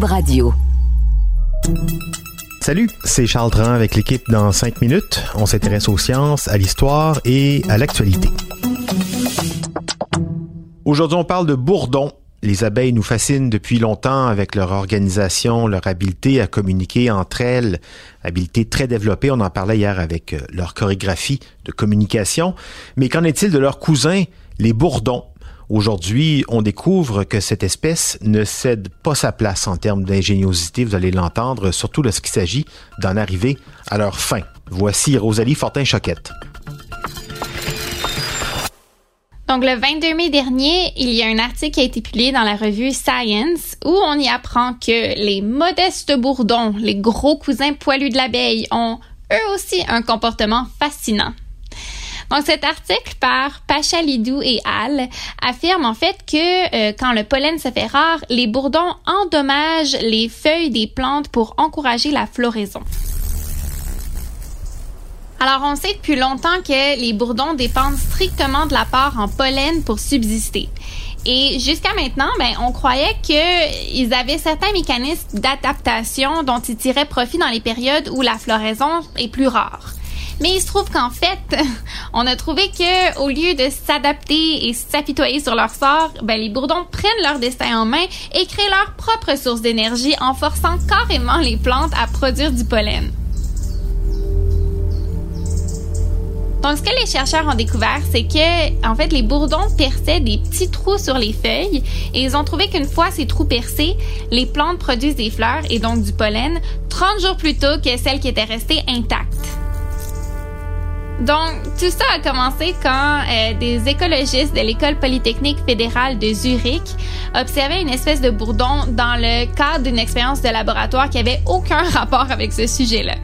Radio. Salut, c'est Charles Dran avec l'équipe dans 5 minutes. On s'intéresse aux sciences, à l'histoire et à l'actualité. Aujourd'hui, on parle de bourdons. Les abeilles nous fascinent depuis longtemps avec leur organisation, leur habileté à communiquer entre elles, habileté très développée. On en parlait hier avec euh, leur chorégraphie de communication. Mais qu'en est-il de leurs cousins, les bourdons? Aujourd'hui, on découvre que cette espèce ne cède pas sa place en termes d'ingéniosité, vous allez l'entendre, surtout lorsqu'il s'agit d'en arriver à leur fin. Voici Rosalie Fortin-Choquette. Donc, le 22 mai dernier, il y a un article qui a été publié dans la revue Science où on y apprend que les modestes bourdons, les gros cousins poilus de l'abeille, ont eux aussi un comportement fascinant. Donc, cet article par Pachalidou et Al affirme en fait que euh, quand le pollen se fait rare, les bourdons endommagent les feuilles des plantes pour encourager la floraison. Alors, on sait depuis longtemps que les bourdons dépendent strictement de la part en pollen pour subsister. Et jusqu'à maintenant, ben, on croyait qu'ils avaient certains mécanismes d'adaptation dont ils tiraient profit dans les périodes où la floraison est plus rare. Mais il se trouve qu'en fait, on a trouvé que au lieu de s'adapter et s'apitoyer sur leur sort, ben, les bourdons prennent leur destin en main et créent leur propre source d'énergie en forçant carrément les plantes à produire du pollen. Donc, ce que les chercheurs ont découvert, c'est que, en fait, les bourdons perçaient des petits trous sur les feuilles et ils ont trouvé qu'une fois ces trous percés, les plantes produisent des fleurs et donc du pollen 30 jours plus tôt que celles qui étaient restées intactes. Donc, tout ça a commencé quand euh, des écologistes de l'École polytechnique fédérale de Zurich observaient une espèce de bourdon dans le cadre d'une expérience de laboratoire qui avait aucun rapport avec ce sujet-là.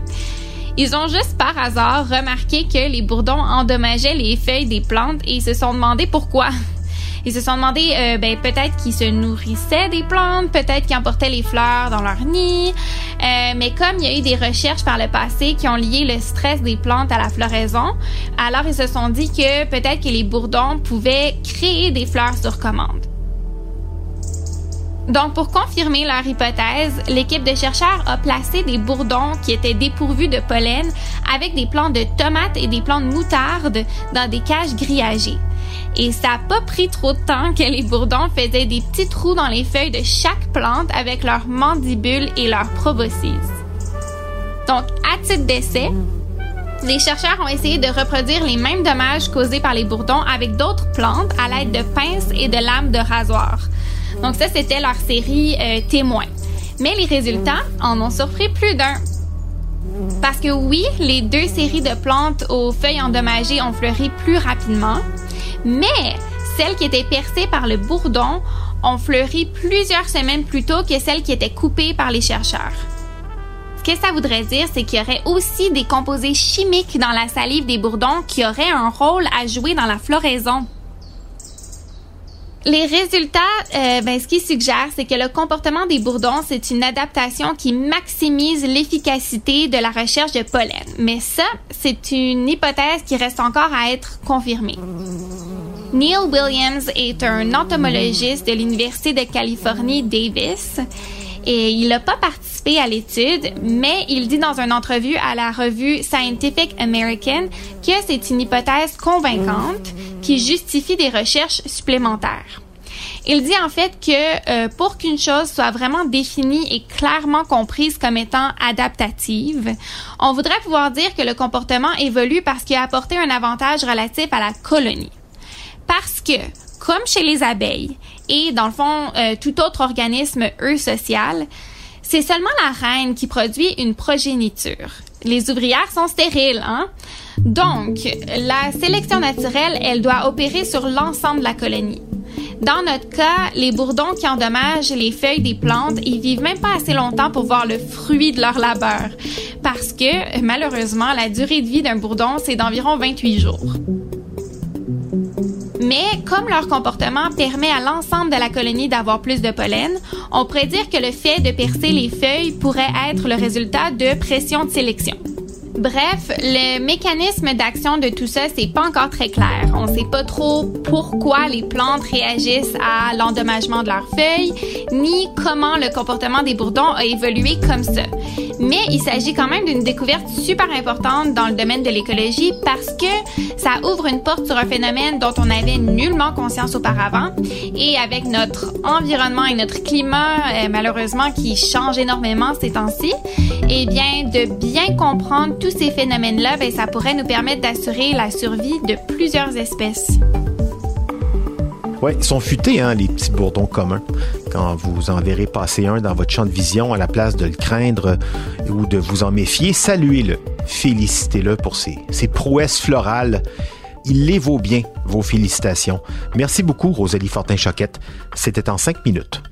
Ils ont juste par hasard remarqué que les bourdons endommageaient les feuilles des plantes et ils se sont demandé pourquoi. Ils se sont demandé, euh, ben, peut-être qu'ils se nourrissaient des plantes, peut-être qu'ils emportaient les fleurs dans leur nid. Euh, mais comme il y a eu des recherches par le passé qui ont lié le stress des plantes à la floraison, alors ils se sont dit que peut-être que les bourdons pouvaient créer des fleurs sur commande. Donc, pour confirmer leur hypothèse, l'équipe de chercheurs a placé des bourdons qui étaient dépourvus de pollen avec des plants de tomates et des plants de moutarde dans des cages grillagées. Et ça n'a pas pris trop de temps que les bourdons faisaient des petits trous dans les feuilles de chaque plante avec leurs mandibules et leurs proboscis. Donc, à titre d'essai, les chercheurs ont essayé de reproduire les mêmes dommages causés par les bourdons avec d'autres plantes à l'aide de pinces et de lames de rasoir. Donc ça, c'était leur série euh, témoin. Mais les résultats en ont surpris plus d'un. Parce que oui, les deux séries de plantes aux feuilles endommagées ont fleuri plus rapidement, mais celles qui étaient percées par le bourdon ont fleuri plusieurs semaines plus tôt que celles qui étaient coupées par les chercheurs. Ce que ça voudrait dire, c'est qu'il y aurait aussi des composés chimiques dans la salive des bourdons qui auraient un rôle à jouer dans la floraison. Les résultats, euh, ben, ce qu'ils suggèrent, c'est que le comportement des bourdons, c'est une adaptation qui maximise l'efficacité de la recherche de pollen. Mais ça, c'est une hypothèse qui reste encore à être confirmée. Neil Williams est un entomologiste de l'Université de Californie Davis et il n'a pas participé à l'étude, mais il dit dans une entrevue à la revue Scientific American que c'est une hypothèse convaincante qui justifie des recherches supplémentaires. Il dit en fait que euh, pour qu'une chose soit vraiment définie et clairement comprise comme étant adaptative, on voudrait pouvoir dire que le comportement évolue parce qu'il a apporté un avantage relatif à la colonie. Parce que, comme chez les abeilles et dans le fond euh, tout autre organisme social, c'est seulement la reine qui produit une progéniture. Les ouvrières sont stériles, hein? Donc, la sélection naturelle, elle doit opérer sur l'ensemble de la colonie. Dans notre cas, les bourdons qui endommagent les feuilles des plantes, ils vivent même pas assez longtemps pour voir le fruit de leur labeur. Parce que, malheureusement, la durée de vie d'un bourdon, c'est d'environ 28 jours. Mais comme leur comportement permet à l'ensemble de la colonie d'avoir plus de pollen, on pourrait dire que le fait de percer les feuilles pourrait être le résultat de pression de sélection. Bref, le mécanisme d'action de tout ça, c'est pas encore très clair. On sait pas trop pourquoi les plantes réagissent à l'endommagement de leurs feuilles, ni comment le comportement des bourdons a évolué comme ça. Mais il s'agit quand même d'une découverte super importante dans le domaine de l'écologie parce que ça ouvre une porte sur un phénomène dont on n'avait nullement conscience auparavant. Et avec notre environnement et notre climat, euh, malheureusement, qui change énormément ces temps-ci, eh bien, de bien comprendre tous ces phénomènes-là, ben, ça pourrait nous permettre d'assurer la survie de plusieurs espèces. Oui, ils sont futés, hein, les petits bourdons communs. Quand vous en verrez passer un dans votre champ de vision, à la place de le craindre ou de vous en méfier, saluez-le. Félicitez-le pour ses, ses prouesses florales. Il les vaut bien, vos félicitations. Merci beaucoup, Rosalie Fortin-Choquette. C'était en cinq minutes.